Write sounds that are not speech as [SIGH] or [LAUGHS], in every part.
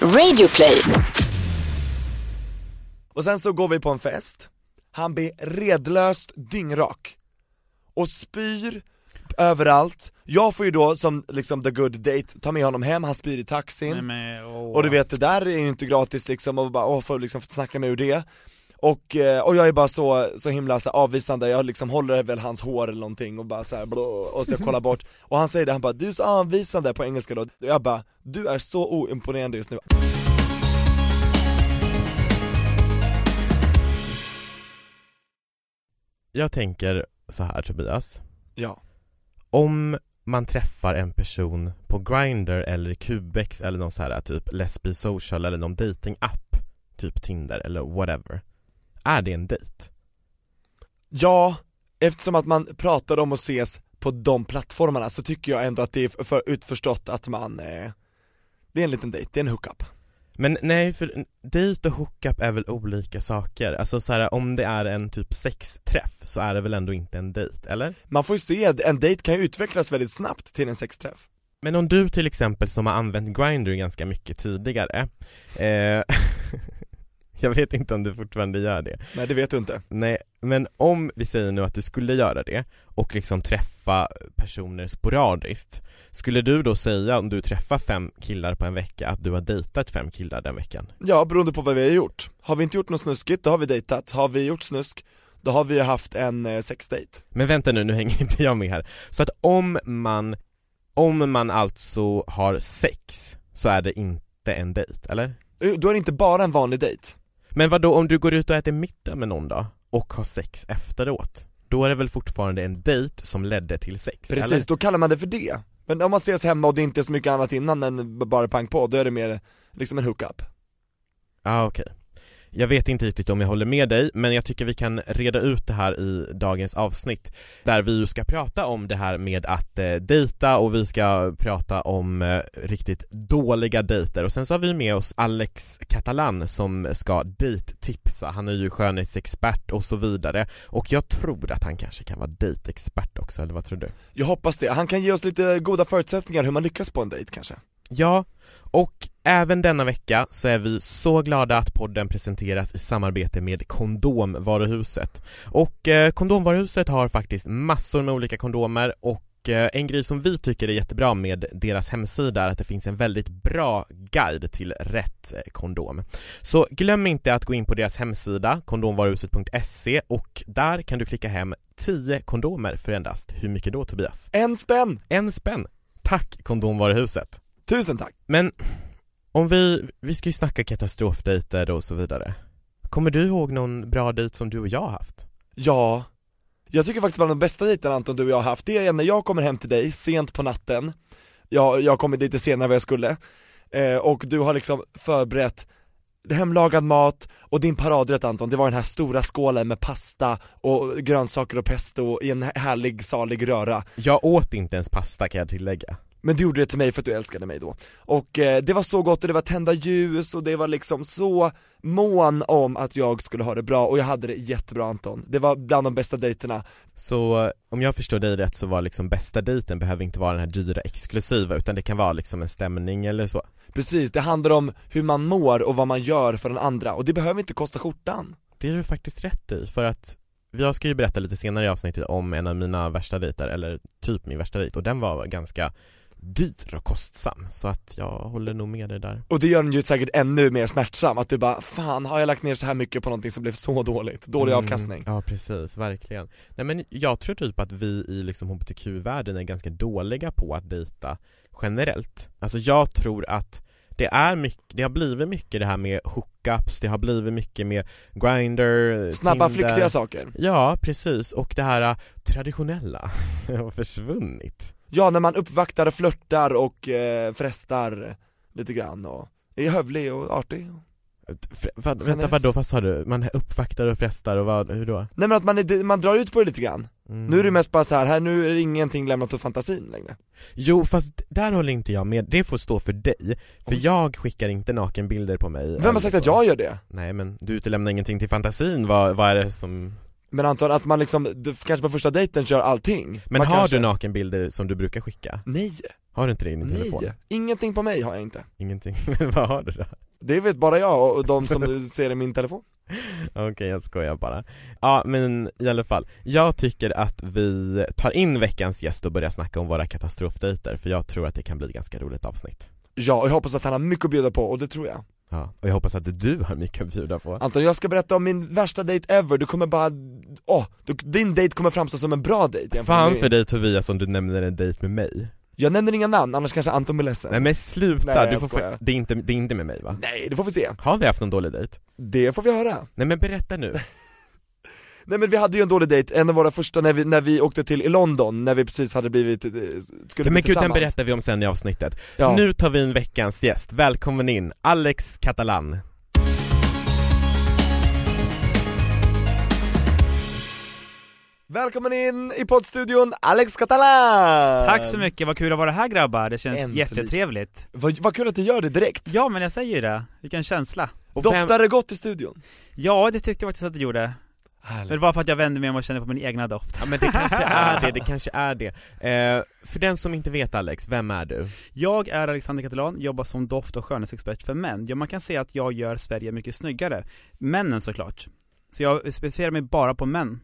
Radioplay. Och sen så går vi på en fest, han blir redlöst dyngrak och spyr överallt. Jag får ju då som liksom the good date ta med honom hem, han spyr i taxin. Nej, men, åh. Och du vet det där är ju inte gratis liksom och bara åh, får liksom snacka med ur det och, eh, och jag är bara så, så himla så avvisande, jag liksom håller väl hans hår eller någonting och bara så här, blå, och så jag kollar bort. [LAUGHS] Och han säger det, han bara 'du är så avvisande' på engelska då, och jag bara 'du är så oimponerande just nu' Jag tänker så här Tobias, Ja, om man träffar en person på Grindr eller Cubex eller någon så här typ Lesbi social eller någon datingapp typ Tinder eller whatever Är det en dejt? ja, eftersom att man pratar om att ses på de plattformarna så tycker jag ändå att det är för utförstått att man, eh, det är en liten dejt, det är en hookup Men nej, för dejt och hookup är väl olika saker? Alltså så här, om det är en typ sexträff så är det väl ändå inte en dejt, eller? Man får ju se, en dejt kan ju utvecklas väldigt snabbt till en sexträff Men om du till exempel som har använt Grindr ganska mycket tidigare eh, [LAUGHS] Jag vet inte om du fortfarande gör det Nej det vet du inte Nej, men om vi säger nu att du skulle göra det och liksom träffa personer sporadiskt Skulle du då säga om du träffar fem killar på en vecka att du har dejtat fem killar den veckan? Ja, beroende på vad vi har gjort. Har vi inte gjort något snuskigt, då har vi dejtat. Har vi gjort snusk, då har vi haft en eh, sexdate. Men vänta nu, nu hänger [LAUGHS] inte jag med här. Så att om man, om man alltså har sex så är det inte en dejt, eller? Eh, Då är det inte bara en vanlig dejt. Men vad då om du går ut och äter middag med någon då och har sex efteråt? Då är det väl fortfarande en dejt som ledde till sex, Precis, eller? då kallar man det för det. Men om man ses hemma och det inte är så mycket annat innan än bara pang på, då är det mer liksom en hookup. Ja, okej. Jag vet inte riktigt om jag håller med dig, men jag tycker vi kan reda ut det här i dagens avsnitt där vi ju ska prata om det här med att eh, dejta och vi ska prata om eh, riktigt dåliga dejter och sen så har vi med oss Alex Catalan som ska dejttipsa, han är ju skönhetsexpert och så vidare och jag tror att han kanske kan vara dejtexpert också, eller vad tror du? Jag hoppas det, han kan ge oss lite goda förutsättningar hur man lyckas på en dejt kanske. Ja, och även denna vecka så är vi så glada att podden presenteras i samarbete med Kondomvaruhuset. Och eh, Kondomvaruhuset har faktiskt massor med olika kondomer och eh, en grej som vi tycker är jättebra med deras hemsida är att det finns en väldigt bra guide till rätt eh, kondom. Så glöm inte att gå in på deras hemsida, kondomvaruhuset.se och där kan du klicka hem 10 kondomer för endast, hur mycket då Tobias? En spänn! En spänn! Tack Kondomvaruhuset! Tusen tack! Men om vi, vi ska ju snacka katastrofdejter och så vidare. Kommer du ihåg någon bra dejt som du och jag har haft? Ja, jag tycker faktiskt bland de bästa dejterna Anton du och jag har haft, det är när jag kommer hem till dig sent på natten. Jag, jag kommer lite senare än vad jag skulle. Eh, Och du har liksom förberett hemlagad mat och din paradrätt Anton, det var den här stora skålen med pasta och grönsaker och pesto i en härlig salig röra. Jag åt inte ens pasta kan jag tillägga Men du gjorde det till mig för att du älskade mig då. Och eh, det var så gott och det var tända ljus och det var liksom så mån om att jag skulle ha det bra och jag hade det jättebra Anton. Det var bland de bästa dejterna. Så om jag förstår dig rätt så var liksom bästa dejten behöver inte vara den här dyra exklusiva utan det kan vara liksom en stämning eller så. Precis, det handlar om hur man mår och vad man gör för den andra. Och det behöver inte kosta skjortan. Det är du faktiskt rätt i för att jag ska ju berätta lite senare i avsnittet om en av mina värsta dejter, eller typ min värsta dejt och den var ganska dyr och kostsam så att jag håller nog med dig där Och det gör den ju säkert ännu mer smärtsam, att du bara 'Fan, har jag lagt ner så här mycket på någonting som blev så dåligt? Dålig Mm, avkastning' Ja precis, verkligen. Nej men jag tror typ att vi i liksom hbtq-världen är ganska dåliga på att dejta generellt. Alltså jag tror att det är mycket, det har blivit mycket det här med hookups, det har blivit mycket med Grindr, Snabba Tinder. flyktiga saker Ja, precis. Och det här äh, traditionella [LAUGHS] har försvunnit. Ja, när man uppvaktar och flörtar och eh, frestar lite grann och är hövlig och artig Fr- vad, vänta, vadå, vad sa du? Man uppvaktar och frestar och vad, hur då? Nej men att man, är, man drar ut på det lite grann Mm. Nu är det mest bara så här, här nu är det ingenting lämnat åt fantasin längre Jo fast där håller inte jag med, det får stå för dig. För Oj. jag skickar inte nakenbilder på mig Vem har sagt att jag gör det? Nej men du utelämnar ingenting till fantasin, vad, vad är det som Men Anton, att man liksom, du, kanske på första dejten kör allting Men man har kanske... du nakenbilder som du brukar skicka? Nej, Har du inte det i din telefon? nej, ingenting på mig har jag inte Ingenting, [LAUGHS] vad har du då? Det vet bara jag och de som [LAUGHS] ser i min telefon Okej jag skojar bara. Ja men i alla fall, jag tycker att vi tar in veckans gäst och börjar snacka om våra katastrofdejter för jag tror att det kan bli ett ganska roligt avsnitt. Ja, och jag hoppas att han har mycket att bjuda på och det tror jag Ja, och jag hoppas att du har mycket att bjuda på. Anton, jag ska berätta om min värsta dejt ever, du kommer bara, åh, du, din dejt kommer framstå som en bra med Fan för dig Tobias om du nämner en dejt med mig. Jag nämner inga namn, annars kanske Anton blir ledsen Nej men sluta, Nej, du får, det, är inte, det är inte med mig va? Nej, det får vi se. Har vi haft någon dålig dejt? Det får vi höra. Nej men berätta nu. Nej men vi hade ju en dålig dejt, en av våra första när vi, när vi åkte till i London, när vi precis hade blivit, eh, skulle bli men gud den tillsammans. berättar vi om sen i avsnittet. Ja. Nu tar vi in veckans gäst, välkommen in, Alex Catalan. Välkommen in i poddstudion, Alex Catalan! Tack så mycket, vad kul att vara här grabbar, det känns Äntligen. jättetrevligt Vad, vad kul att du gör det direkt. Ja men jag säger ju det, vilken känsla Och Doftar det gott i studion? Ja det tyckte jag faktiskt att det gjorde Men det Härligt. var för att jag vände mig om och kände på min egna doft Ja men det kanske [LAUGHS] är det, det kanske är det. Eh, för den som inte vet Alex, vem är du? Jag är Alexander Catalan, jobbar som doft och skönhetsexpert för män Ja man kan säga att jag gör Sverige mycket snyggare Männen såklart Så jag specialiserar mig bara på män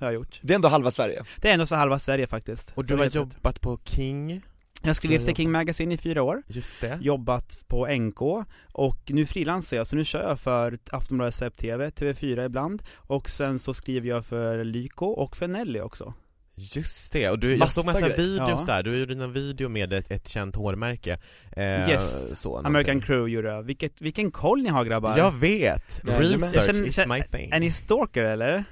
Har jag gjort Det är ändå halva Sverige. Det är ändå så halva Sverige faktiskt Och du har jobbat på King, Jag skrev till King Magazine i fyra år just det. jobbat på NK och nu frilansar jag så nu kör jag för Aftonbladet Säp TV, TV4 ibland och sen så skriver jag för Lyko och för Nelly också Just det, och du, jag såg massa grejer. videos Ja. där, du gjorde en video med ett, ett känt hårmärke eh, Yes. så, American. Crew gjorde jag. Vilket, vilken koll ni har grabbar! Jag vet! Jajamän. Research Jag känner- is känner- my thing Är ni stalker eller?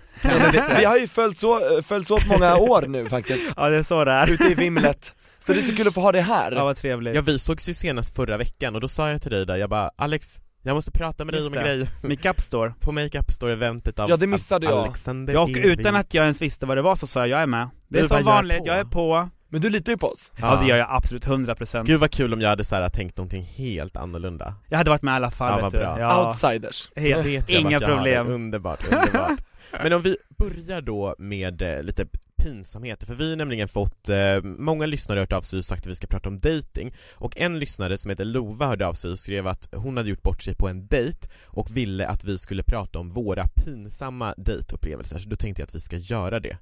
Vi, har ju följts åt, följts åt många år nu faktiskt, [LAUGHS] Ja det är så det är. ute i vimlet. Så det är så kul att få ha det här. Ja vad trevligt. Ja vi sågs ju senast förra veckan och då sa jag till dig där, jag bara Alex, jag måste prata med dig Just om en det. grej [LAUGHS] Makeup store. på Makeup Store-eventet av Ja, det missade jag. Alexander Ja, och Eving. utan att jag ens visste vad det var så sa jag jag är med. Det är Du som jag vanligt, jag är på. Men du litar ju på oss. Ja, det gör jag absolut, 100% Gud vad kul om jag hade så här, tänkt någonting helt annorlunda Jag hade varit med i alla fall Ja, vet vad du. bra. Ja, Outsiders. Helt, jag inga jag problem. Underbart, underbart. [LAUGHS] Men om vi börjar då med eh, lite pinsamheter, för vi har nämligen fått, eh, många lyssnare har hört av sig och sagt att vi ska prata om dating och en lyssnare som heter Lova hörde av sig och skrev att hon hade gjort bort sig på en dejt och ville att vi skulle prata om våra pinsamma dejtupplevelser, så då tänkte jag att vi ska göra det.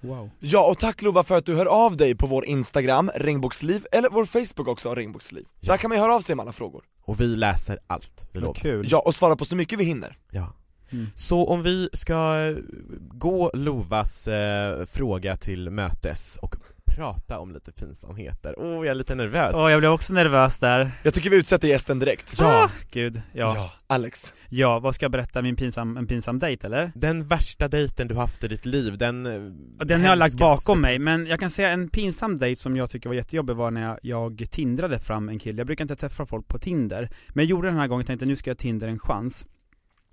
Wow. Ja, och tack Lova för att du hör av dig på vår Instagram, regnbågsliv, eller vår Facebook också, regnbågsliv. Ja. Där kan man ju höra av sig med alla frågor. Och vi läser allt, vi lovar. kul. Ja, och svara på så mycket vi hinner. Ja. Mm. Så om vi ska gå Lovas eh, fråga till mötes och prata om lite pinsamheter, åh jag är lite nervös Åh jag blev också nervös där. Jag tycker vi utsätter gästen direkt. Ah, gud, ja. ja. Alex. vad ska jag berätta, min pinsam, en pinsam dejt eller? Den värsta dejten du haft i ditt liv, den... eh, Den har jag lagt bakom mig, men jag kan säga en pinsam dejt som jag tycker var jättejobbig var när jag, jag tindrade fram en kille. Jag brukar inte träffa folk på Tinder, men jag gjorde den här gången och tänkte nu ska jag Tinder en chans.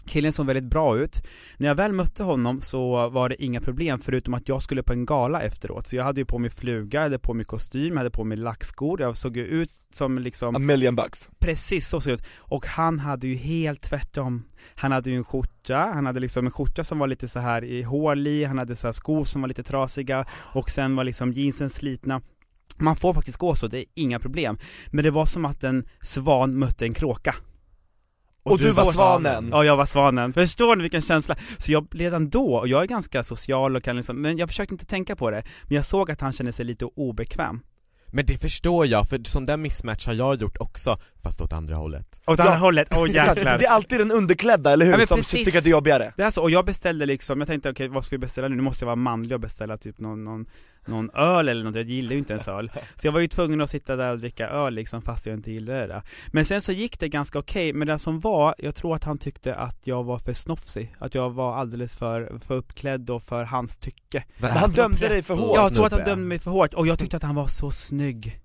Killen såg väldigt bra ut. När jag väl mötte honom så var det inga problem förutom att jag skulle på en gala efteråt. Så jag hade ju på mig fluga, jag hade på mig kostym, jag hade på mig lackskor, jag såg ju ut som liksom A million bucks. Precis så såg det ut. Och han hade ju helt tvärtom. Han hade ju en skjorta, han hade liksom en skjorta som var lite så här i hål i, han hade så här skor som var lite trasiga och sen var liksom jeansen slitna. Man får faktiskt gå så, det är inga problem. Men det var som att en svan mötte en kråka. Och du var svanen. Ja, jag var svanen. Förstår ni vilken känsla? Så jag, redan då, och jag är ganska social och kan liksom, men jag försökte inte tänka på det, men jag såg att han kände sig lite obekväm. Men det förstår jag, för sån där mismatch har jag gjort också, fast åt andra hållet Åt Ja. andra hållet, åh [LAUGHS] Exakt, jäklar. det är alltid den underklädda, eller hur? Ja, som precis. tycker att det är jobbigare. Det är så, och jag beställde liksom, jag tänkte okej vad ska vi beställa nu? Nu måste jag vara manlig och beställa typ någon, någon, någon öl eller något, jag gillar ju inte ens öl. Så jag var ju tvungen att sitta där och dricka öl liksom fast jag inte gillade det där. Men sen så gick det ganska okej, men det som var, jag tror att han tyckte att jag var för snofsig Att jag var alldeles för, för uppklädd och för hans tycke. Men han dömde dig för hårt. Jag tror att han dömde mig för hårt, och jag tyckte att han var så snygg.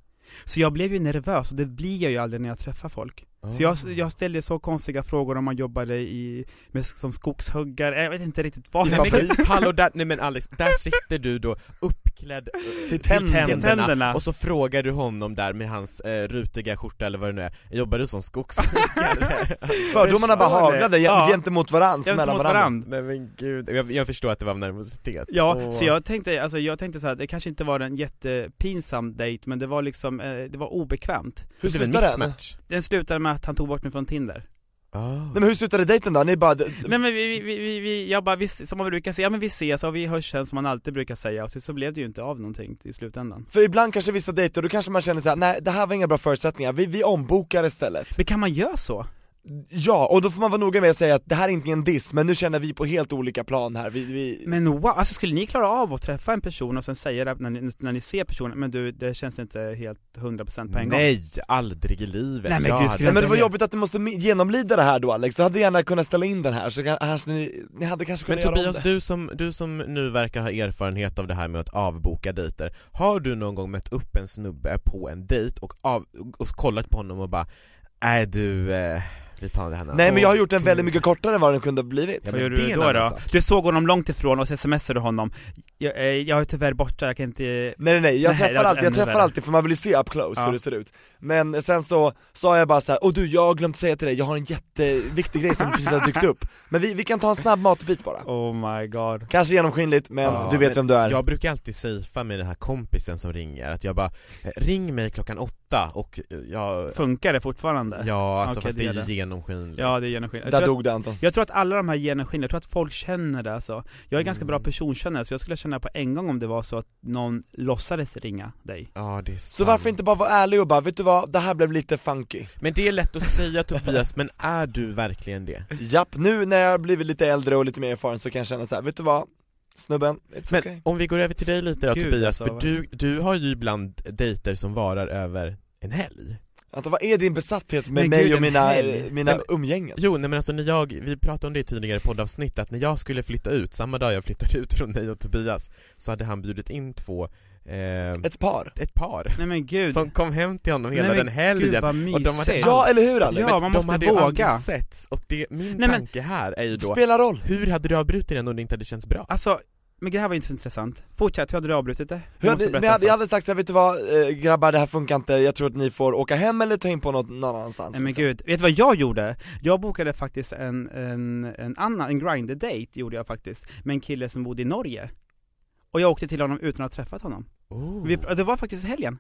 Så jag blev ju nervös, och det blir jag ju aldrig när jag träffar folk. Så jag, jag ställde så konstiga frågor om man jobbade i, med, som skogshuggare, jag vet inte riktigt vad I men-. [LAUGHS] Hallå där, nej men Alex, där sitter du då iklädd eh, Till tänderna. Till tänderna. och så frågar du honom där med hans eh, rutiga skjorta eller vad det nu är, jobbar du som skogssnickare? [LAUGHS] Fördomarna bara haglade Ja. gentemot varandra, Jag mellan mot varandra. varandra. Nej men gud, jag, jag förstår att det var nervositet Ja, Åh. så jag tänkte, alltså jag tänkte så här, det kanske inte var en jättepinsam dejt men det var liksom, eh, det var obekvämt Hur slutade den? Den slutade med att han tog bort mig från Tinder ah. Nej men hur slutade dejten då? Ni bara, Nej men vi, vi, vi, vi, vi jag bara, vi, som man brukar säga, ja men vi ses och vi hörs sen som man alltid brukar säga och så, så blev det ju inte av någonting i slutändan för ibland kanske vissa dejter, då kanske man känner såhär, nej det här var inga bra förutsättningar, vi, vi ombokar istället Men kan man göra så? Ja, och då får man vara noga med att säga att det här är inte en diss, men nu känner vi på helt olika plan här, vi, vi... Men wow, alltså skulle ni klara av att träffa en person och sen säga det när ni, när ni ser personen, men du, det känns inte helt 100% på en gång? Nej, aldrig i livet. Nej, men gud, skulle Nej, men det var med. jobbigt att du måste genomlida det här då Alex, du hade gärna kunnat ställa in den här, så kan- här, ni, ni hade kanske Men kunnat om Tobias, du som, du som nu verkar ha erfarenhet av det här med att avboka dejter Har du någon gång mött upp en snubbe på en dejt och, av, och kollat på honom och bara Nej du, eh, vi tar nu." Nej men jag har Åh, gjort den väldigt mycket kortare än vad den kunde ha blivit Ja, Vad men gjorde det du då då? Du såg honom långt ifrån och så smsade honom jag, eh, jag är tyvärr borta, jag kan inte... Nej nej, nej jag Nej, träffar var alltid, jag träffar värre. alltid för man vill ju se up close Ja. hur det ser ut Men sen så sa jag bara så här, och du jag har glömt säga till dig, jag har en jätteviktig grej som precis har dykt upp [LAUGHS] Men vi, vi kan ta en snabb matbit bara Oh my god Kanske genomskinligt, men Ja, du vet men vem du är Jag brukar alltid safea med den här kompisen som ringer, att jag bara eh, Ring mig klockan åtta och eh, jag Funkar det fortfarande? Ja, alltså Okej, fast det det är det. Genomskinligt Ja, det är genomskinligt. Jag Där tror, att, dog det Anton jag tror att alla de här genomskinliga, jag tror att folk känner det alltså. Jag är ganska Mm. bra personkännare så jag skulle känna på en gång om det var så att någon låtsades ringa dig. Ja det är Så varför inte bara vara ärlig och bara, vet du vad, det här blev lite funky Men det är lätt att säga Tobias, men är du verkligen det? Japp, nu när jag har blivit lite äldre och lite mer erfaren så kan jag känna så här, vet du vad? Snubben, it's Men okay om vi går över till dig lite då Gud, Tobias, alltså, för du, du har ju ibland dejter som varar över en helg Anton, vad är din besatthet med Men mig gud, och mina, mina Nej, umgängen? Jo, nej men alltså när jag, vi pratade om det i tidigare poddavsnitt, att när jag skulle flytta ut, samma dag jag flyttade ut från dig och Tobias, så hade han bjudit in två, eh, ett, Ett par? par, Nej men gud. som kom hem till honom hela Nej, men den helgen Gud vad och de hade. Ja eller hur Alex? Ja, man de måste hade ju våga. aldrig setts, och det, min Nej, tanke här är ju då, Spelar roll hur hade du avbrutit den om det inte hade känts bra? Alltså, men det här var inte så intressant. Fortsätt, hur hade du avbrutit det? Du hade, men jag, hade, jag hade sagt såhär, vet du vad eh, grabbar det här funkar inte, jag tror att ni får åka hem eller ta in på något någon annanstans Nej men liksom. gud, vet du vad jag gjorde? Jag bokade faktiskt en, en, en annan, en grinder-date gjorde jag faktiskt, med en kille som bodde i Norge. Och jag åkte till honom utan att ha träffat honom. Oh. Vi, det var faktiskt helgen.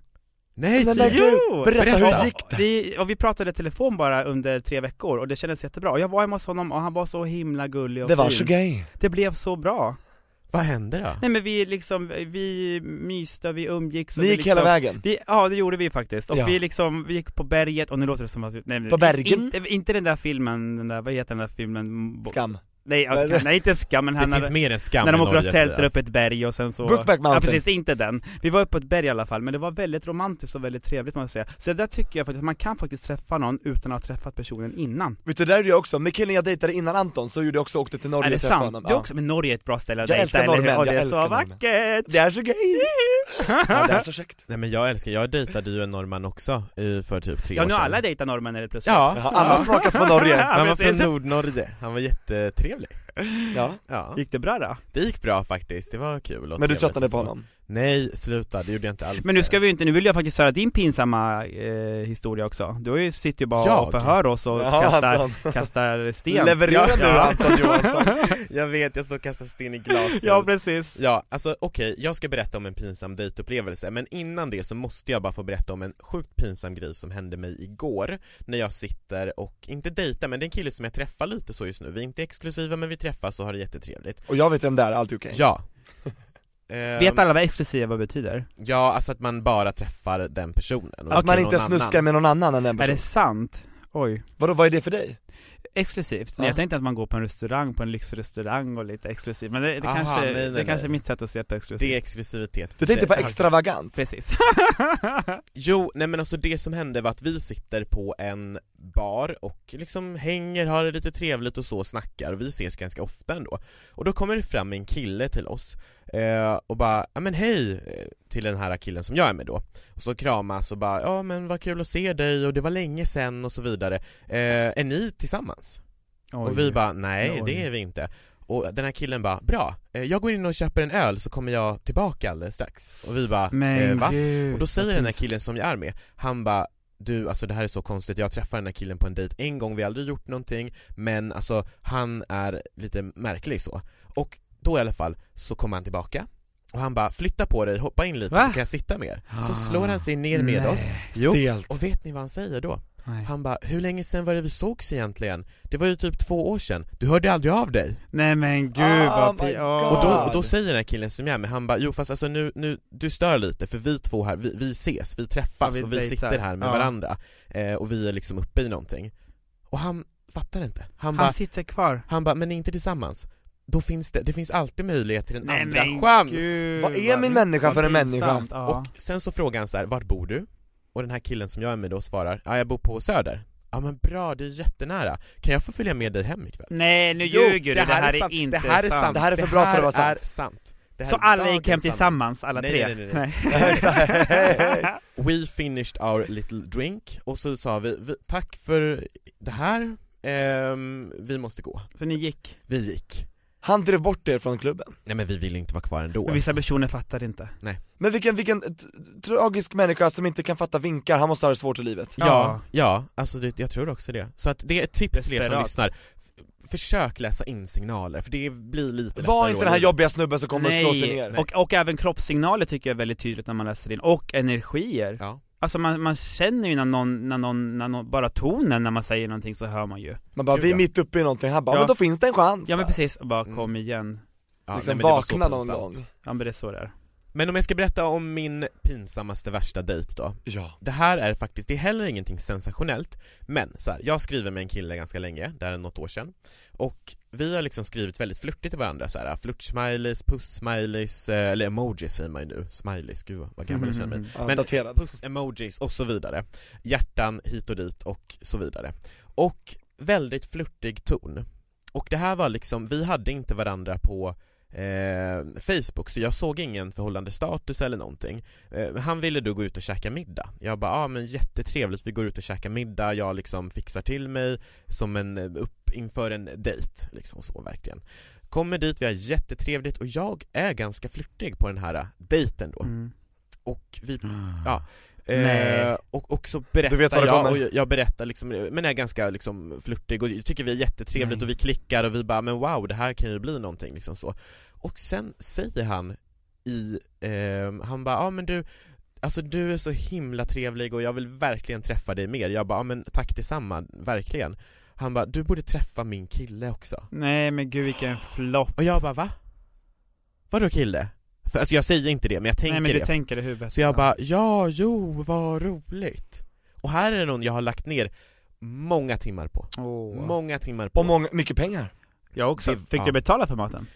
Nej! Men nej, Jo! berätta, Berätta. hur gick det? Vi, och vi pratade i telefon bara under tre veckor och det kändes jättebra. Jag var hemma hos honom och han var så himla gullig och Det var fin. så gay Det blev så bra. Vad hände då? Nej men vi liksom, vi myste, vi umgicks och Ni vi gick liksom, hela vägen? Vi, ja det gjorde vi faktiskt, och Ja. vi liksom, vi gick på berget och nu låter det som att vi, nej, På bergen? Inte, inte den där filmen, den där, vad heter den där filmen? Skam Nej, ja, Men- skam, nej inte skam men Det han finns mer än skam när de åker och tältar upp ett berg och sen så Brokeback Mountain. Ja precis, det är inte den. Vi var uppe på ett berg i alla fall, men det var väldigt romantiskt och väldigt trevligt måste jag säga. Så det där tycker jag faktiskt, att man kan faktiskt träffa någon utan att ha träffat personen innan. Vet du, det där gjorde jag också, med killen jag dejtade innan Anton så gjorde jag också, åkte till Norge är det och träffade sant? honom Det är Ja. också, men Norge är ett bra ställe att Jag dejta, älskar eller hur? norrmän, Och det jag är så älskar norrmän. vackert! Det är så gay! ja, det är så käckt Nej men jag älskar, jag dejtade ju en norrman också för typ tre Ja år nu sedan alla dejtat norrmän eller plötsligt Ja, Jaha, alla smakat på Norge [LAUGHS] han var precis. från Nordnorge, han var jättetrevlig Ja, Ja, Gick det bra då? det gick bra faktiskt, det var kul och men du tröttnade på honom? Nej, sluta, det gjorde jag inte alls Men nu ska vi ju inte, nu vill jag faktiskt höra din pinsamma eh, historia också. Du sitter ju bara Jag? och förhör oss och Ja, kastar, Anton. kastar sten. [LAUGHS] Leverera ja, ja. Anton Johansson [LAUGHS] Jag vet, jag står och kastar sten i glashus Ja precis. Ja, alltså okej, jag ska berätta om en pinsam dejtupplevelse men innan det så måste jag bara få berätta om en sjukt pinsam grej som hände mig igår när jag sitter och, inte dejtar men det är en kille som jag träffar lite så just nu, vi är inte exklusiva men vi träffas och har det jättetrevligt Och jag vet vem det är, allt är okej Ja Ehm, Vet alla vad exklusiva betyder? Ja, alltså att man bara träffar den personen och Att man inte snuskar annan. med någon annan än den Är det personen sant? Oj. Vadå, vad är det för dig? Exklusivt? Nej Ja. jag tänkte att man går på en restaurang, på en lyxrestaurang och lite exklusivt, men det, det Aha, kanske, nej, nej, det kanske är nej. mitt sätt att se på exklusivt Det är exklusivitet Du tänkte på Det- extravagant? Precis. [LAUGHS] Jo, nej men alltså det som hände var att vi sitter på en bar och liksom hänger, har det lite trevligt och så, snackar och vi ses ganska ofta ändå. Och då kommer det fram en kille till oss eh, och bara, ja men hej, eh, till den här killen som jag är med då. Och så kramas och bara, ja men vad kul att se dig och det var länge sen och så vidare. Eh, är ni tillsammans? Oj. Och vi bara, nej Oj. det är vi inte. Och den här killen bara, bra, eh, jag går in och köper en öl så kommer jag tillbaka alldeles strax. Och vi bara, eh, va? gud, Och då säger den här killen som jag är med, han bara du, alltså det här är så konstigt, jag träffade den här killen på en dejt en gång, vi har aldrig gjort någonting Men alltså, han är lite märklig så Och då i alla fall, så kommer han tillbaka Och han bara, flytta på dig, hoppa in lite Va? så kan jag sitta mer Så Ah, slår han sig ner med nej. oss Jo, Stelt. och vet ni vad han säger då? Nej. Han bara, hur länge sedan var det vi sågs egentligen? Det var ju typ två år sedan, du hörde aldrig av dig Nej men gud Oh vad åh. och då, och då säger den här killen som jag är med, han bara jo fast alltså nu, nu, du stör lite för vi två här, vi, vi ses, vi träffas Ja, vi och vi dejtar. sitter här med Ja. varandra eh, och vi är liksom uppe i någonting Och han fattar inte, han, Han bara, sitter kvar han bara, men inte tillsammans Då finns det, det finns alltid möjlighet till en Nej andra men chans gud, Vad är min människa för en människa? Ja. Och sen så frågar han så här, vart bor du? Och den här killen som jag är med då svarar, ja jag bor på Söder Ja men bra, det är jättenära, kan jag få följa med dig hem ikväll? Nej nu ljuger du, det här är sant. inte det här är sant. sant. Det här är för bra för att vara sant. sant. Det Så alla gick hem tillsammans, alla Nej, tre? nej, nej, nej. [LAUGHS] [LAUGHS] We finished our little drink och så sa vi, vi tack för det här, ehm, vi måste gå. Så ni gick? Vi gick. Han drev bort er från klubben. Nej men vi ville inte vara kvar ändå. Men vissa personer fattar inte Men vilken, vilken tragisk människa som inte kan fatta vinkar, han måste ha det svårt i livet. Ja, Ja. ja, alltså det, jag tror också det. Så att det är ett tips till er som lyssnar. Försök läsa in signaler, för det blir lite Var lättare inte då. den här jobbiga snubben som kommer och slår sig Nej, ner. och, och även kroppssignaler tycker jag är väldigt tydligt när man läser in, och energier Ja. Alltså man, man känner ju när någon, när någon, när någon, bara tonen när man säger någonting så hör man ju. Man bara, Gud, vi är ja. mitt uppe i någonting, han bara, Ja. men då finns det en chans. Ja men precis, och bara Mm. kom igen. Ja liksom nej, vakna någon pinsamt. gång. Ja men det är så det är. Men om jag ska berätta om min pinsammaste värsta dejt då. Ja, Det här är faktiskt, det är heller ingenting sensationellt Men så här, jag skriver med en kille ganska länge, det här är något år sedan. Och vi har liksom skrivit väldigt flörtigt till varandra så här, flört-smileys, puss-smileys, eh, eller emojis säger man ju nu, smileys, gud vad- gammal jag känner mig. Ja Men- Puss-emojis och så vidare. Hjärtan hit och dit och så vidare. Och väldigt flörtig ton. Och det här var liksom, vi hade inte varandra på eh, Facebook så jag såg ingen förhållande status eller någonting. Eh, Han ville då gå ut och käka middag. Jag bara, ja ah, men jättetrevligt, vi går ut och käkar middag, jag liksom fixar till mig som en, eh, upp inför en dejt. Liksom så verkligen. Kommer dit, vi har jättetrevligt och jag är ganska flörtig på den här eh, dejten då. Mm. och vi Ja. Eh, och, och så berättar jag, och jag, jag berättar liksom, men är ganska liksom flörtig och tycker vi är jättetrevligt Nej. och vi klickar och vi bara men wow det här kan ju bli någonting. Liksom så Och sen säger han i, eh, han bara ja men du Alltså du är så himla trevlig och jag vill verkligen träffa dig mer Jag bara ja men tack detsamma, verkligen Han bara du borde träffa min kille också Nej men gud vilken flopp Och jag bara va? Vadå kille? För, alltså jag säger inte det men jag tänker Nej men du det tänker det i huvudet så jag bara, ja, jo, vad roligt. Och här är det någon jag har lagt ner många timmar på. Åh. Många timmar på. Och många, mycket pengar Jag också, Det- fick ja. du betala för maten?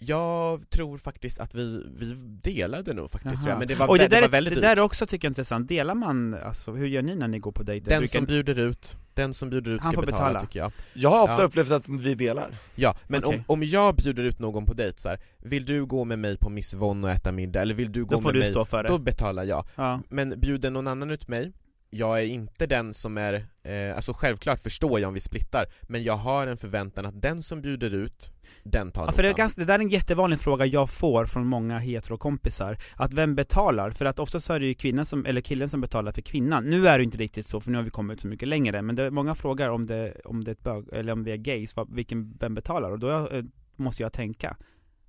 Jag tror faktiskt att vi, vi delade nog faktiskt jag, men det var, och det där, det var är- väldigt det där är också tycker jag är intressant, delar man, alltså hur gör ni när ni går på dejter? Den Brukar som bjuder ut, den som bjuder ut Han ska får betala, betala. tycker jag. Jag har ofta Ja. upplevt att vi delar Ja, men Okej. om, om jag bjuder ut någon på dejt så här, vill du gå med mig på Miss Von och äta middag, eller vill du gå Då får med du mig, stå för det då betalar jag. Ja, Men bjuder någon annan ut mig, jag är inte den som är, eh, alltså självklart förstår jag om vi splittar, men jag har en förväntan att den som bjuder ut, den tar ja för det, är ganska, det där är en jättevanlig fråga jag får från många heterokompisar Att vem betalar? För att ofta så är det ju kvinnan som, eller killen som betalar för kvinnan Nu är det inte riktigt så, för nu har vi kommit så mycket längre Men det, många frågar om det, om det är bög, eller om vi är gays, vad, vilken, vem betalar? Och då eh, måste jag tänka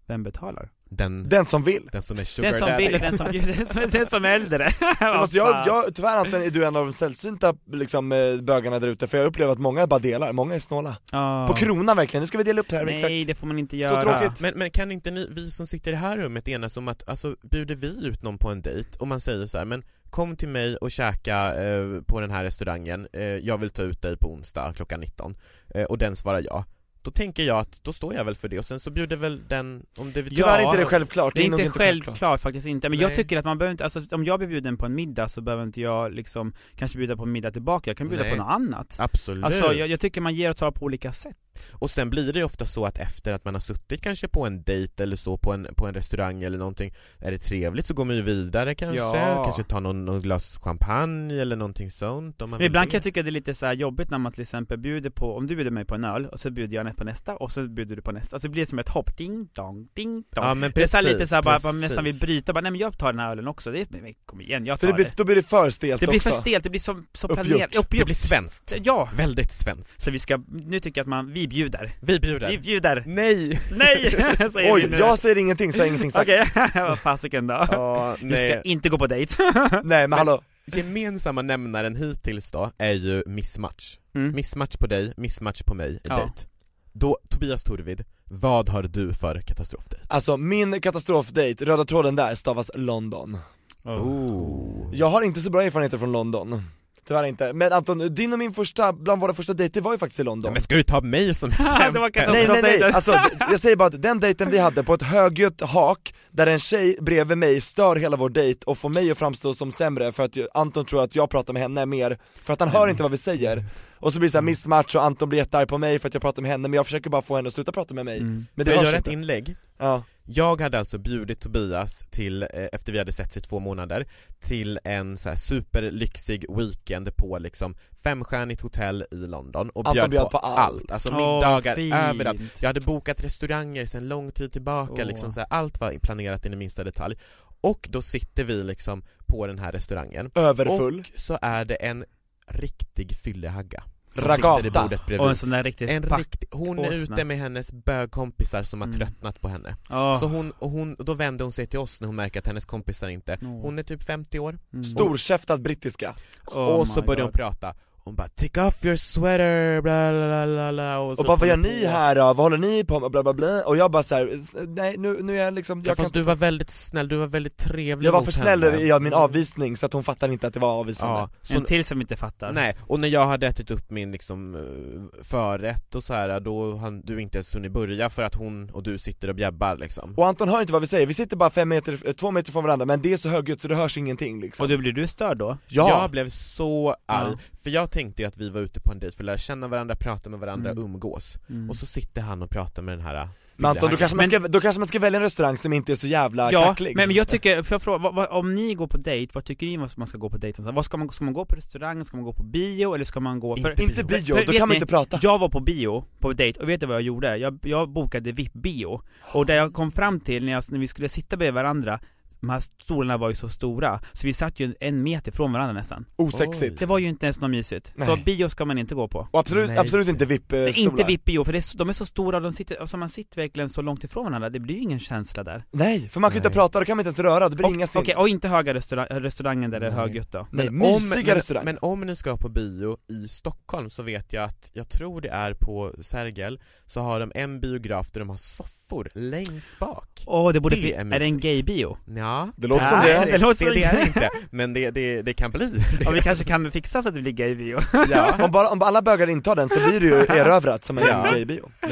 Vem betalar? Den, Den som vill. den som är sugar Den som daddy. vill och den som den som, den som är äldre. Alltså jag, jag, tyvärr Anton är du en av de sällsynta liksom, eh, bögarna där ute, för jag upplever att många bara delar, många är snåla. Ja. På kronan verkligen, nu ska vi dela upp det här, exakt. Nej det får man inte Så göra. tråkigt. Men, men kan inte ni, vi som sitter i det här rummet enas om att, alltså bjuder vi ut någon på en dejt och man säger så här, men kom till mig och käka eh, på den här restaurangen, eh, jag vill ta ut dig på onsdag klockan 19 eh, och den svarar ja då tänker jag att då står jag väl för det och sen så bjuder väl den, om det Tyvärr är inte det självklart, Det är inte självklart faktiskt inte, men jag Nej. tycker att man behöver inte, alltså om jag blir bjuden på en middag så behöver inte jag liksom kanske bjuda på en middag tillbaka, jag kan bjuda Nej. på något annat Absolut Alltså jag, jag tycker man ger och tar på olika sätt Och sen blir det ju ofta så att efter att man har suttit kanske på en dejt eller så på en, på en restaurang eller någonting Är det trevligt så går man ju vidare kanske, Ja. kanske tar någon, någon glas champagne eller någonting sånt om man Men ibland det. kan jag tycka det är lite så här jobbigt när man till exempel bjuder på, om du bjuder mig på en öl och så bjuder jag på nästa och så bjuder du på nästa, alltså det blir som ett hopp, ding dong, ding dong Ja men Det är så precis, lite så här bara, att man precis. nästan vill bryta, bara, nej men jag tar den här ölen också, det är, men kom igen, jag För tar det det blir, då blir det för stelt Det blir också för stelt, det blir så Uppgjort. planerat, Det uppgjort blir svenskt, Ja! väldigt svenskt Så vi ska, nu tycker jag att man, vi bjuder Vi bjuder Vi bjuder! Nej! Nej! [LAUGHS] säger Oj, vi nu. jag säger ingenting så jag har ingenting sagt Okej, [LAUGHS] vad fasiken då? Ja, [LAUGHS] Vi ska inte gå på dejt Nej men hallå, Gemensamma nämnaren hittills då är ju missmatch mm. Missmatch på dig, missmatch på mig i Ja. dejt Då, Tobias Torvid, vad har du för katastrofdejt? alltså min katastrofdate, röda tråden där stavas London Oh. Jag har inte så bra erfarenheter från London Tyvärr inte, men Anton, din och min första, bland våra första dejter var ju faktiskt i London. Men ska du ta mig som [LAUGHS] exempel? Nej nej nej, alltså [LAUGHS] jag säger bara att den dejten vi hade på ett högljutt hak, där en tjej bredvid mig stör hela vår dejt och får mig att framstå som sämre för att Anton tror att jag pratar med henne mer, för att han hör inte vad vi säger. Och så blir det så här missmatch och Anton blir jättearg på mig för att jag pratar med henne, men jag försöker bara få henne att sluta prata med mig. Mm. Men det jag göra ett inte. inlägg? Ja, Jag hade alltså bjudit Tobias till, eh, efter vi hade setts i två månader, till en så här superlyxig weekend på liksom femstjärnigt hotell i London och bjöd, bjöd på, på allt. allt. alltså Åh, middagar fint. överallt. Jag hade bokat restauranger sedan lång tid tillbaka, Åh. liksom så här, allt var planerat in i minsta detalj. Och då sitter vi liksom på den här restaurangen, överfull och så är det en riktig fyllehagga som Ragata. sitter i bordet Och bredvid. en sån där riktigt En riktig, hon är ute med hennes bögkompisar som har Mm. tröttnat på henne. Ja. Så hon, och hon, och då vänder hon sig till oss när hon märker att hennes kompisar inte, hon är typ 50 år, Mm. storkäftad brittiska Oh och så börjar hon prata hon bara 'take off your sweater' bla bla bla bla, bla. Och, så Och bara vad gör ni här då? Vad håller ni på med? Bla bla bla. Och jag bara såhär, nej nu, nu är jag liksom, Ja, jag, fast kan, du var väldigt snäll, du var väldigt trevlig jag var för snäll i min avvisning så att hon fattar inte att det var avvisande. Ja, så, En till som inte fattar. Nej, och när jag hade ätit upp min liksom eh, förrätt och så här, då hann du inte ens hunnit börja för att hon och du sitter och bjäbbar liksom. Och Anton hör inte vad vi säger, vi sitter bara fem meter, eh, två meter från varandra men det är så högljutt så det hörs ingenting liksom. Och då blir du störd då? Ja, Jag blev så arg, Ja. För jag tänkte ju att vi var ute på en dejt för att lära känna varandra, prata med varandra, Mm. umgås Mm. Och så sitter han och pratar med den här men Anton då kanske, man Men- ska, då kanske man ska välja en restaurang som inte är så jävla Ja, kacklig men, jag tycker, får jag fråga, vad, vad, om ni går på dejt, vad tycker ni att man ska gå på dejt? Vad ska man, ska man gå på restaurang, ska man gå på bio eller ska man gå... Inte Inte bio. bio, för då kan man ni, inte prata Jag var på bio, på dejt, och vet du vad jag gjorde? Jag, jag bokade VIP-bio, och det jag kom fram till när, jag, när vi skulle sitta bredvid varandra de här stolarna var ju så stora, så vi satt ju en meter från varandra nästan. Osexigt. Det var ju inte ens något mysigt, så Nej. bio ska man inte gå på. Och absolut, Nej. absolut inte VIP-stolar Nej, Inte VIP-bio, för det är, så- de är så stora och de sitter, alltså man sitter verkligen så långt ifrån varandra, det blir ju ingen känsla där. Nej, för man kan ju inte Nej. prata, då kan man inte ens röra, det blir och, inga sin Okej, och inte höga restaurang, restaurangen där det är Nej. högljutt då. Nej, Men om, mysiga men, restauranger men om ni ska på bio i Stockholm så vet jag att, jag tror det är på Sergel, så har de en biograf där de har soffor längst bak. Åh, det borde Det är är, det en gay-bio? Ja, Det låter som Nej, det det låter det, det är som- det inte, men det, det, det kan bli Ja, vi kanske kan fixa så att det blir gay-bio ja. [LAUGHS] om, bara, om alla bögar intar den så blir det ju [LAUGHS] erövrat som en Ja. gaybio det,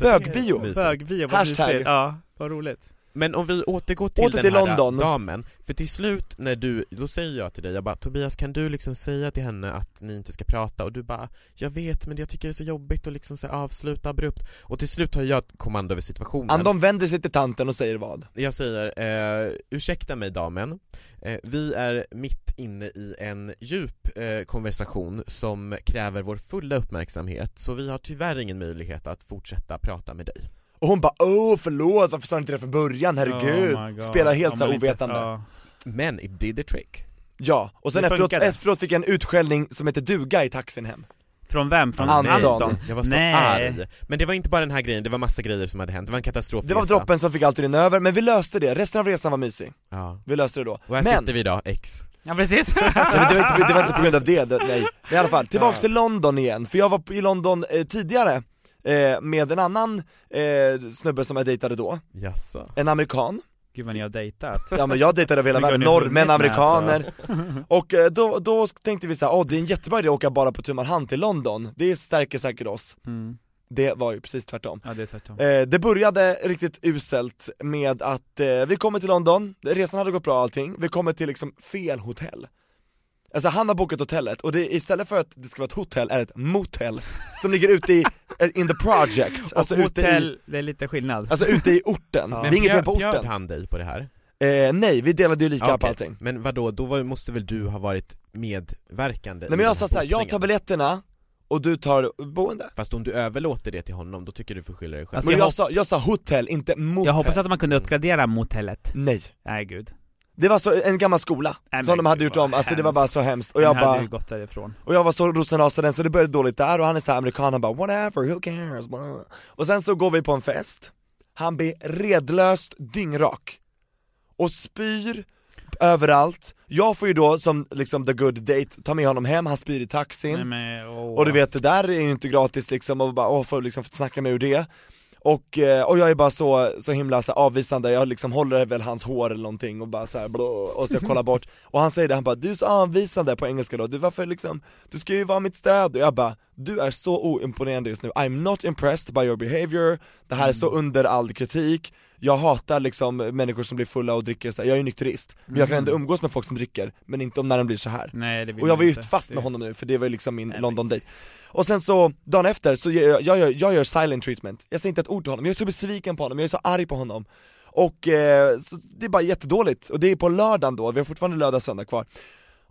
Bögbio. det är. Bögbio, vad Hashtag. Ja, vad roligt Men om vi återgår till Åter den till här London. damen, för till slut när du, då säger jag till dig, jag bara Tobias kan du liksom säga till henne att ni inte ska prata? Och du bara Jag vet men jag tycker det är så jobbigt att liksom så avsluta abrupt Och till slut har jag kommando över situationen Anton vänder sig till tanten och säger vad? Jag säger, eh, ursäkta mig damen, eh, vi är mitt inne i en djup eh, konversation som kräver vår fulla uppmärksamhet så vi har tyvärr ingen möjlighet att fortsätta prata med dig Och hon bara åh förlåt, varför sa du inte det från början, herregud? Oh. Spelar helt så ovetande ja. Men it did the trick Ja, och sen efteråt, efteråt fick jag en utskällning som heter duga i taxin hem Från vem? Från Anton. Anton? Jag var så Nej. arg. Men det var inte bara den här grejen, det var massa grejer som hade hänt, det var en katastrofresa Det var droppen som fick allt rinna över, men vi löste det, resten av resan var mysig Ja. Vi löste det då Och här Men, sitter vi idag, X Ja precis [LAUGHS] nej, men det, var inte, det var inte på grund av det, det nej Men i alla fall, tillbaks till London igen, för jag var i London eh, tidigare eh, med en annan eh, snubbe som jag dejtade då, Jaså? en amerikan. Gud vad ni har dejtat. Ja men jag dejtade över hela världen, norrmän, amerikaner. Och eh, då, då tänkte vi såhär, åh det är en jättebra idé att åka bara på tu man hand till London, det stärker säkert oss. Mm. Det var ju precis tvärtom. Ja det är tvärtom. Eh, Det började riktigt uselt med att eh, vi kommer till London, resan hade gått bra allting, vi kommer till liksom fel hotell Alltså han har bokat hotellet och det, istället för att det ska vara ett hotell är det ett motell som ligger ute i eh, in the project, alltså och ute i, hotell, det är lite skillnad. alltså ute i orten, Ja. det är inget fel på bjöd, bjöd orten. han dig på det här? Eh, nej, vi delade ju lika Ja, på allting. Men vadå, då var, måste väl du ha varit medverkande Nej men jag sa här såhär, jag tar biljetterna och du tar boende. Fast om du överlåter det till honom, då tycker du får skylla dig själv Alltså, Men jag jag, sa, jag sa hotell, inte motell. jag hoppas att man kunde uppgradera motellet. Nej. Nej gud. Det var så en gammal skola, Nej, som de hade gjort om, alltså det var bara så hemskt. Och jag hade bara, ju gått därifrån. och jag var så rosenrasande så det började dåligt där. Och han är såhär amerikan, han bara 'whatever, who cares' blah. Och sen så går vi på en fest, han blir redlöst dyngrak. Och spyr överallt, jag får ju då som liksom the good date ta med honom hem, han spyr i taxin. Nej, men. Och du vet det där är ju inte gratis liksom. Och bara åh, få liksom snacka med ur det och, eh, och jag är bara så, så himla så avvisande, jag liksom håller väl hans hår eller någonting och bara så här, blå, och så jag kollar bort. [LAUGHS] Och han säger det, han bara 'Du är så avvisande' på engelska då, du varför liksom, du ska ju vara mitt stöd. Och jag bara 'Du är så oimponerande just nu, I'm not impressed by your behavior, det här är så under all kritik' Jag hatar liksom människor som blir fulla och dricker så här. jag är ju nykterist, men jag kan ändå umgås med folk som dricker, men inte om när de blir så här. Nej, det vill och jag var ju fast med honom nu, för det var ju liksom min Nej, men- London date. Och sen så, dagen efter, så jag, jag, gör, jag gör silent treatment, jag säger inte ett ord till honom, jag är så besviken på honom, jag är så arg på honom. Och eh, det är bara jättedåligt, och det är på lördagen då, vi har fortfarande lördag och söndag kvar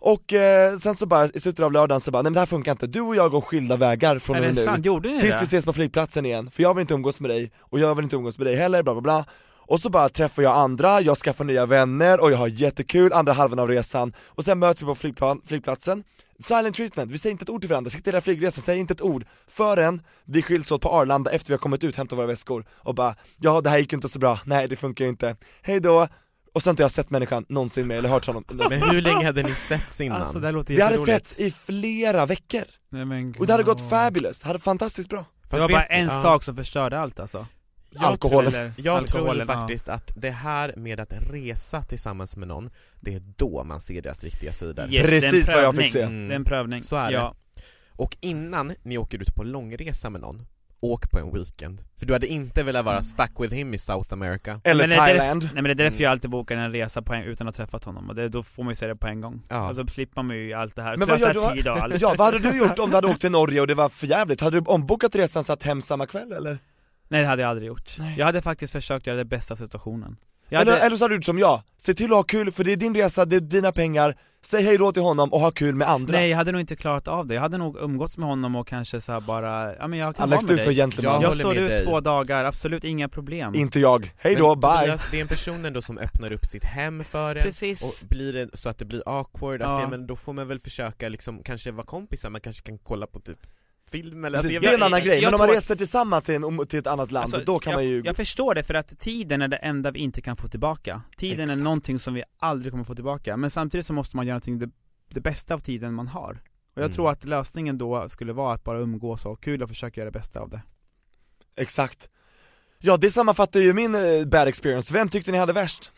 Och eh, sen så bara, i slutet av lördagen så bara, nej men det här funkar inte, du och jag går skilda vägar från och med nu? Gjorde ni Tills det? vi ses på flygplatsen igen, för jag vill inte umgås med dig, och jag vill inte umgås med dig heller, bla bla bla. Och så bara träffar jag andra, jag skaffar nya vänner och jag har jättekul andra halvan av resan. Och sen möts vi på flygplan, flygplatsen. Silent treatment, vi säger inte ett ord till varandra, sitter hela flygresan, säger inte ett ord. Förrän vi skiljs åt på Arlanda efter vi har kommit ut, hämtat våra väskor. Och bara Ja det här gick inte så bra, nej det funkar ju inte, hej då Och sen har inte jag sett människan någonsin mer eller hört honom Men hur länge hade ni setts innan? Alltså det här låter Vi hade jätteroligt. sett i flera veckor, Nej, men och det hade gått fabulous, hade fantastiskt bra Det Fast var bara en ja. sak som förstörde allt alltså. Jag Alkoholen. Eller Jag tror alkoholen, ja. faktiskt att det här med att resa tillsammans med någon, det är då man ser deras riktiga sidor. Yes, det Precis vad jag fick se. Mm. Det är en prövning. Så är det. ja. Och innan ni åker ut på långresa med någon, åk på en weekend. För du hade inte velat vara stuck with him i South America. Eller men Thailand nej men det är därför Mm. jag alltid bokar en resa på en, utan att ha träffat honom, och det, då får man ju säga det på en gång. Ja. Alltså slipper man ju allt det här, Men vad gör du- tid och allt. Ja, vad hade du gjort om du hade [LAUGHS] åkt till Norge och det var för jävligt? Hade du ombokat resan satt hem samma kväll eller? Nej det hade jag aldrig gjort. Nej. Jag hade faktiskt försökt göra det bästa av situationen. Jag Eller, hade, eller så hade du gjort som jag, se till att ha kul för det är din resa, det är dina pengar, säg hej då till honom och ha kul med andra nej jag hade nog inte klarat av det, jag hade nog umgåtts med honom och kanske så här bara, ja men jag kan Alex vara du med är för dig. gentleman, Jag Jag står med ut dig. två dagar, absolut inga problem. inte jag, hej då, Men bye! Tobias, det är en person ändå som öppnar upp sitt hem för en Precis. och blir det så att det blir awkward, alltså, Ja. ja. men då får man väl försöka liksom, kanske vara kompisar, man kanske kan kolla på typ film eller Precis, alltså, det är en annan grej, men om man reser tillsammans till, en, till ett annat land, Alltså, då kan jag, man ju jag förstår det för att tiden är det enda vi inte kan få tillbaka. Tiden Exakt. är någonting som vi aldrig kommer få tillbaka, men samtidigt så måste man göra någonting det, det bästa av tiden man har. Och jag Mm. tror att lösningen då skulle vara att bara umgås och ha kul och försöka göra det bästa av det. Exakt Ja det sammanfattar ju min eh, bad experience, vem tyckte ni hade värst?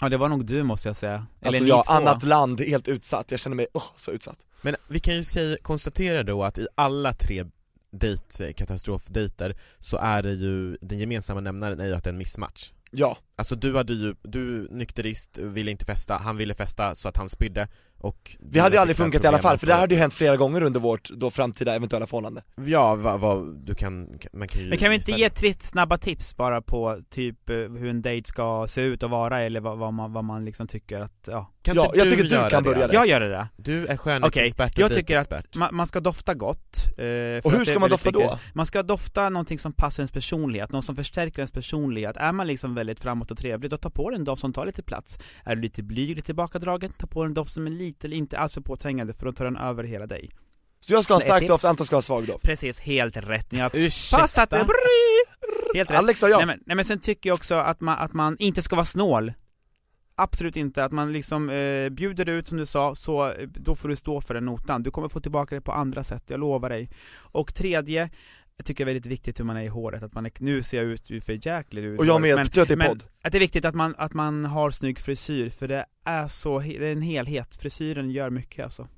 Ja det var nog du måste jag säga. Eller Alltså ni två. annat land, helt utsatt, jag känner mig, oh, så utsatt Men vi kan ju säga, konstatera då att i alla tre date, katastrofdejter så är det ju, den gemensamma nämnaren är ju att det är en missmatch. Ja, Alltså du hade ju, du nykterist, ville inte festa, han ville festa så att han spydde och vi hade ju aldrig funkat i alla fall, för det problem hade ju hänt flera gånger under vårt då framtida eventuella förhållande Ja, vad, vad, du kan, man kan ju Men kan vi inte ge det. tre snabba tips bara på typ eh, hur en dejt ska se ut och vara eller vad, vad, man, vad man liksom tycker att, ja. Kan Ja, jag tycker du kan det? börja Jag gör det där. Du är skönhetsexpert och jag tycker att man, man ska dofta gott. eh, för Och hur det ska man dofta då? Man ska dofta någonting som passar ens personlighet, något som förstärker ens personlighet. Är man liksom väldigt framåt och trevlig, då ta på dig en doft som tar lite plats. Är du lite blyg, lite tillbakadragen, ta på dig en doft som är lite, inte alls för påträngande, för då tar den över hela dig. Så jag ska ha stark doft, Anton ska ha svag doft Precis, helt rätt. Ni har Ursäkta? passat det. Helt rätt. Alex sa ja, Nej, men, nej men sen tycker jag också att man, att man inte ska vara snål Absolut inte, att man liksom eh, bjuder ut som du sa, så eh, då får du stå för den notan. Du kommer få tillbaka det på andra sätt, jag lovar dig. Och tredje, jag tycker det är väldigt viktigt hur man är i håret, att man är, nu ser jag ut för jäklig ut och jag med, men, är men podd att det är viktigt att man, att man har snygg frisyr, för det är så, det är en helhet, frisyren gör mycket alltså.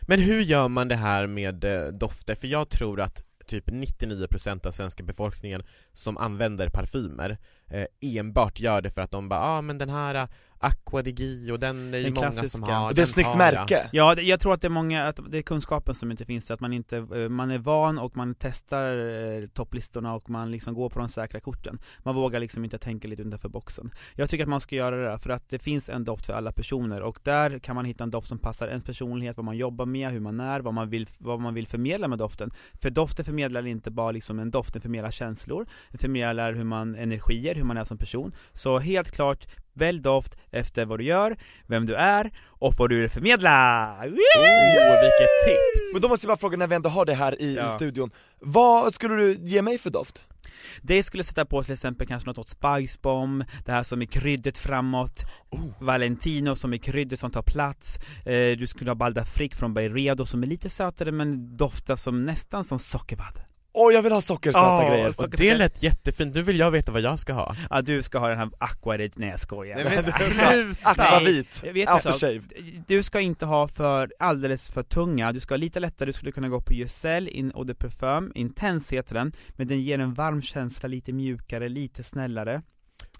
Men hur gör man det här med eh, dofter? För jag tror att typ 99% av svenska befolkningen som använder parfymer eh, enbart gör det för att de bara ah, men den här Aqua di Gio, den är ju Den många som har. Och det är den ett snyggt jag. märke. Ja, det- jag tror att det är många, att det är kunskapen som inte finns, att man inte, eh, man är van och man testar eh, topplistorna och man liksom går på de säkra korten. Man vågar liksom inte tänka lite utanför boxen. Jag tycker att man ska göra det, för att det finns en doft för alla personer och där kan man hitta en doft som passar ens personlighet, vad man jobbar med, hur man är, vad man vill, vad man vill förmedla med doften. För doften förmedlar inte bara liksom en doft, den förmedlar känslor, den förmedlar hur man, energier, hur man är som person. Så helt klart, välj doft efter vad du gör, vem du är och vad du vill förmedla! Oh, vilket tips! Men då måste jag bara fråga när vi ändå har det här i, Ja. i studion, vad skulle du ge mig för doft? Det skulle sätta på till exempel kanske något åt Spice Bomb, det här som är kryddet framåt, Valentino som är kryddet som tar plats, eh, du skulle ha Baldafrick från Byredo som är lite sötare men doftar som nästan som sockervadd. Åh jag vill ha sockersöta Åh, grejer! Och det lät jättefint, nu vill jag veta vad jag ska ha. Ja, du ska ha den här Aquarid, nej jag skojar. Nej men sluta! Du aftershave du ska inte ha för alldeles för tunga, du ska ha lite lättare, du skulle kunna gå på Yosel in Eau de Parfum, Intens heter den, men den ger en varm känsla, lite mjukare, lite snällare.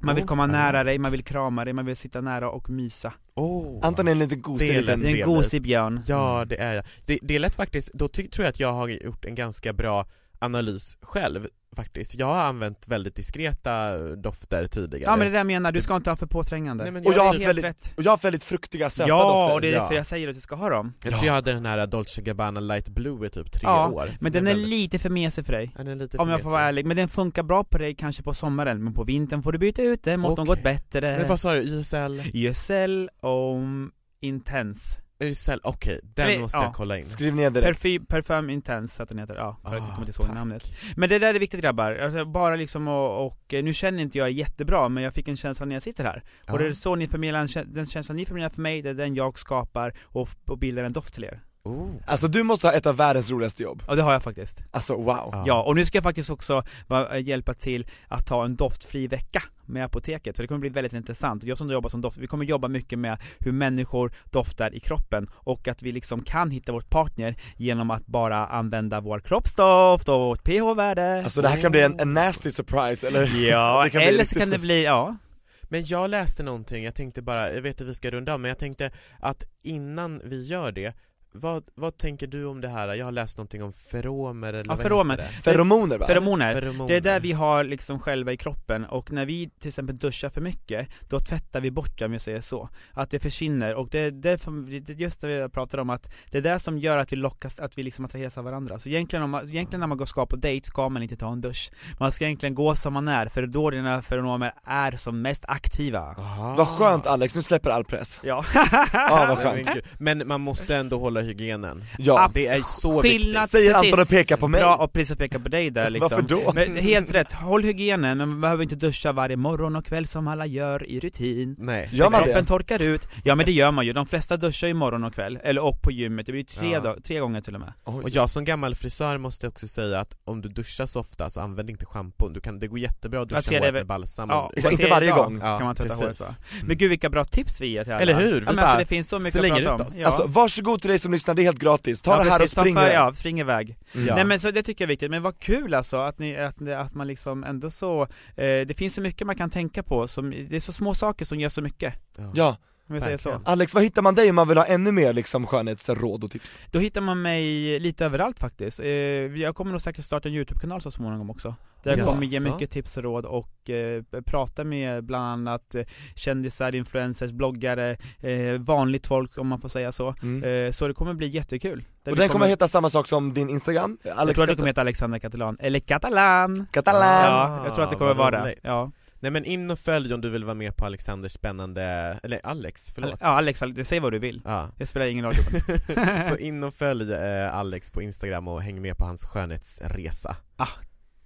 Man vill Oh, komma nära dig, man vill krama dig, man vill sitta nära och mysa. Oh. Anton är en liten gosig Det är liten en gosig björn. Ja, det är jag. Det, det lät faktiskt, då ty, tror jag att jag har gjort en ganska bra analys själv faktiskt. Jag har använt väldigt diskreta dofter tidigare. Ja men det är det jag menar, du ska inte ha för påträngande. Nej, Och jag, har väldigt, rätt. och jag har väldigt fruktiga söta Ja, dofter och det är Ja. därför jag säger att du ska ha dem. jag tror jag hade den här Dolce Gabbana Light Blue i typ tre Ja, år. Men den är väldigt- lite för mesig för dig. den är lite Om jag får vara ärlig, men den funkar bra på dig kanske på sommaren, men på vintern får du byta ut den mot Okej. något bättre. Men vad sa du, YSL? YSL Om Intense. YSL, okej, den Nej, måste ja. jag kolla in. Skriv ner direkt Parfym, Parfym Intense att den heter, ja, jag Ah, kommer inte ihåg tack. namnet. Men det där är viktigt grabbar, alltså, bara liksom och, och, eh, nu känner inte jag jättebra, men jag fick en känsla när jag sitter här. Och det är så ni förmedlar, den känslan ni förmedlar för mig, det är den jag skapar och, och bildar en doft till er. Oh. Alltså du måste ha ett av världens roligaste jobb, Och det har jag faktiskt. alltså wow Ja. Ja, och nu ska jag faktiskt också va, hjälpa till att ta en doftfri vecka med apoteket, för det kommer bli väldigt intressant. Jag som jobbar som doft, vi kommer jobba mycket med hur människor doftar i kroppen och att vi liksom kan hitta vårt partner genom att bara använda vår kroppsdoft och vårt pH-värde. Alltså det här kan bli en, en nasty surprise eller? [LAUGHS] ja, [LAUGHS] eller så kan det bli, ja. Men jag läste någonting, jag tänkte bara, jag vet att vi ska runda av, men jag tänkte att innan vi gör det, vad, vad tänker du om det här? Jag har läst någonting om feromer eller Ja, feromer. Feromoner va? Feromoner. Feromoner. Det är där vi har liksom själva i kroppen och när vi till exempel duschar för mycket, då tvättar vi bort det om jag säger så. Att det försvinner och det är därför, det är just det vi pratar om att det är det som gör att vi lockas, att vi liksom attraheras av varandra. Så egentligen, om man, egentligen när man går ska på dejt ska man inte ta en dusch. Man ska egentligen gå som man är, för då dina feromoner är som mest aktiva. Aha. Vad skönt Alex, nu släpper all press Ja. Ja vad skönt. Men man måste ändå hålla hygienen. Ja, Det är så Skillnad- viktigt. säger precis. Anton och pekar på mig Bra, och precis att peka på dig där liksom. Varför då? Men helt rätt, håll hygienen, men man behöver inte duscha varje morgon och kväll som alla gör i rutin. Nej. Gör man Kroppen det? torkar ut, ja men det gör man ju, de flesta duschar ju morgon och kväll, eller och på gymmet, det blir tre, Ja. dag, tre gånger till och med Och Oj. jag som gammal frisör måste också säga att om du duschar så ofta så använd inte schampo, du kan, det går jättebra att duscha håret med balsam Ja, och- inte varje gång. kan man tvätta håret va? Men gud vilka bra tips vi ger till alla Eller hur? Vi Ja, men bara alltså, det finns så mycket att slänger prata om ut oss. ja. Alltså varsågod till dig som lyssnar, det är helt gratis, ta ja, det här precis, och spring för, iväg. Ja, spring iväg. Ja. Nej men så det tycker jag är viktigt, men vad kul alltså att, ni, att, att man liksom ändå så, eh, det finns så mycket man kan tänka på, som, det är så små saker som gör så mycket, Ja, om jag säger så. Alex vad hittar man dig om man vill ha ännu mer liksom skönhetsråd och tips? Då hittar man mig lite överallt faktiskt. Eh, Jag kommer nog säkert starta en YouTube-kanal så småningom också. Där jag kommer ge mycket tips och råd och eh, prata med bland annat eh, kändisar, influencers, bloggare, eh, vanligt folk om man får säga så. Mm. Eh, så det kommer bli jättekul. Där Och den kommer heta samma sak som din Instagram? jag Alex tror att det kommer heta Alexander Catalan, eller Catalan! Catalan! Ja, jag tror att det kommer vad vara det. Ja. Nej men in och följ om du vill vara med på Alexanders spännande, eller Alex, förlåt ja, Alex, Alex, säg vad du vill. Ja. Det spelar ingen roll. [LAUGHS] Så in och följ eh, Alex på Instagram och häng med på hans skönhetsresa Ah.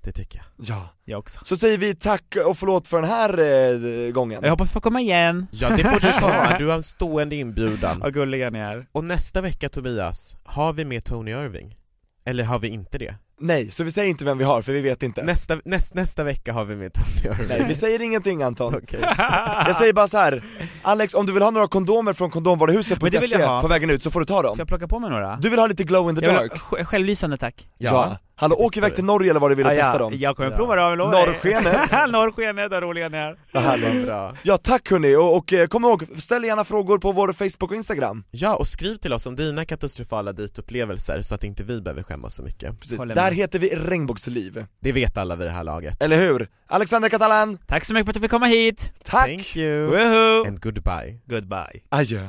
Det tycker jag Ja, jag också. så säger vi tack och förlåt för den här eh, gången Jag hoppas få komma igen. Ja det får du ta, [LAUGHS] du har en stående inbjudan Vad gulliga ni är. Och nästa vecka Tobias, har vi med Tony Irving? Eller har vi inte det? Nej, så vi säger inte vem vi har för vi vet inte Nästa, näst, nästa vecka har vi med Tony Irving Nej, vi säger ingenting Anton Okej. Jag säger bara så här. Alex om du vill ha några kondomer från kondomvaruhuset Men det vill jag ha. på vägen ut så får du ta dem Ska jag plocka på mig några? Du vill ha lite glow in the jag vill dark? ha sj- självlysande tack. Ja. Hallå, åk iväg till Norge eller vad du vill Ja, testa dem. Jag kommer Ja. prova dem, jag lovar. Norrskenet. [LAUGHS] Norrskenet, där roliga ni är. Vad härligt. Bra. Ja tack hörni, och, och eh, kom ihåg, ställ gärna frågor på vår Facebook och Instagram. Ja, och skriv till oss om dina katastrofala dejtupplevelser så att inte vi behöver skämmas så mycket. Precis. Där heter vi Regnbågsliv. Det vet alla vid det här laget. Eller hur? Alexander Catalan, Tack så mycket för att du fick komma hit. tack! Thank you! Woohoo! And goodbye. Goodbye. Adjö.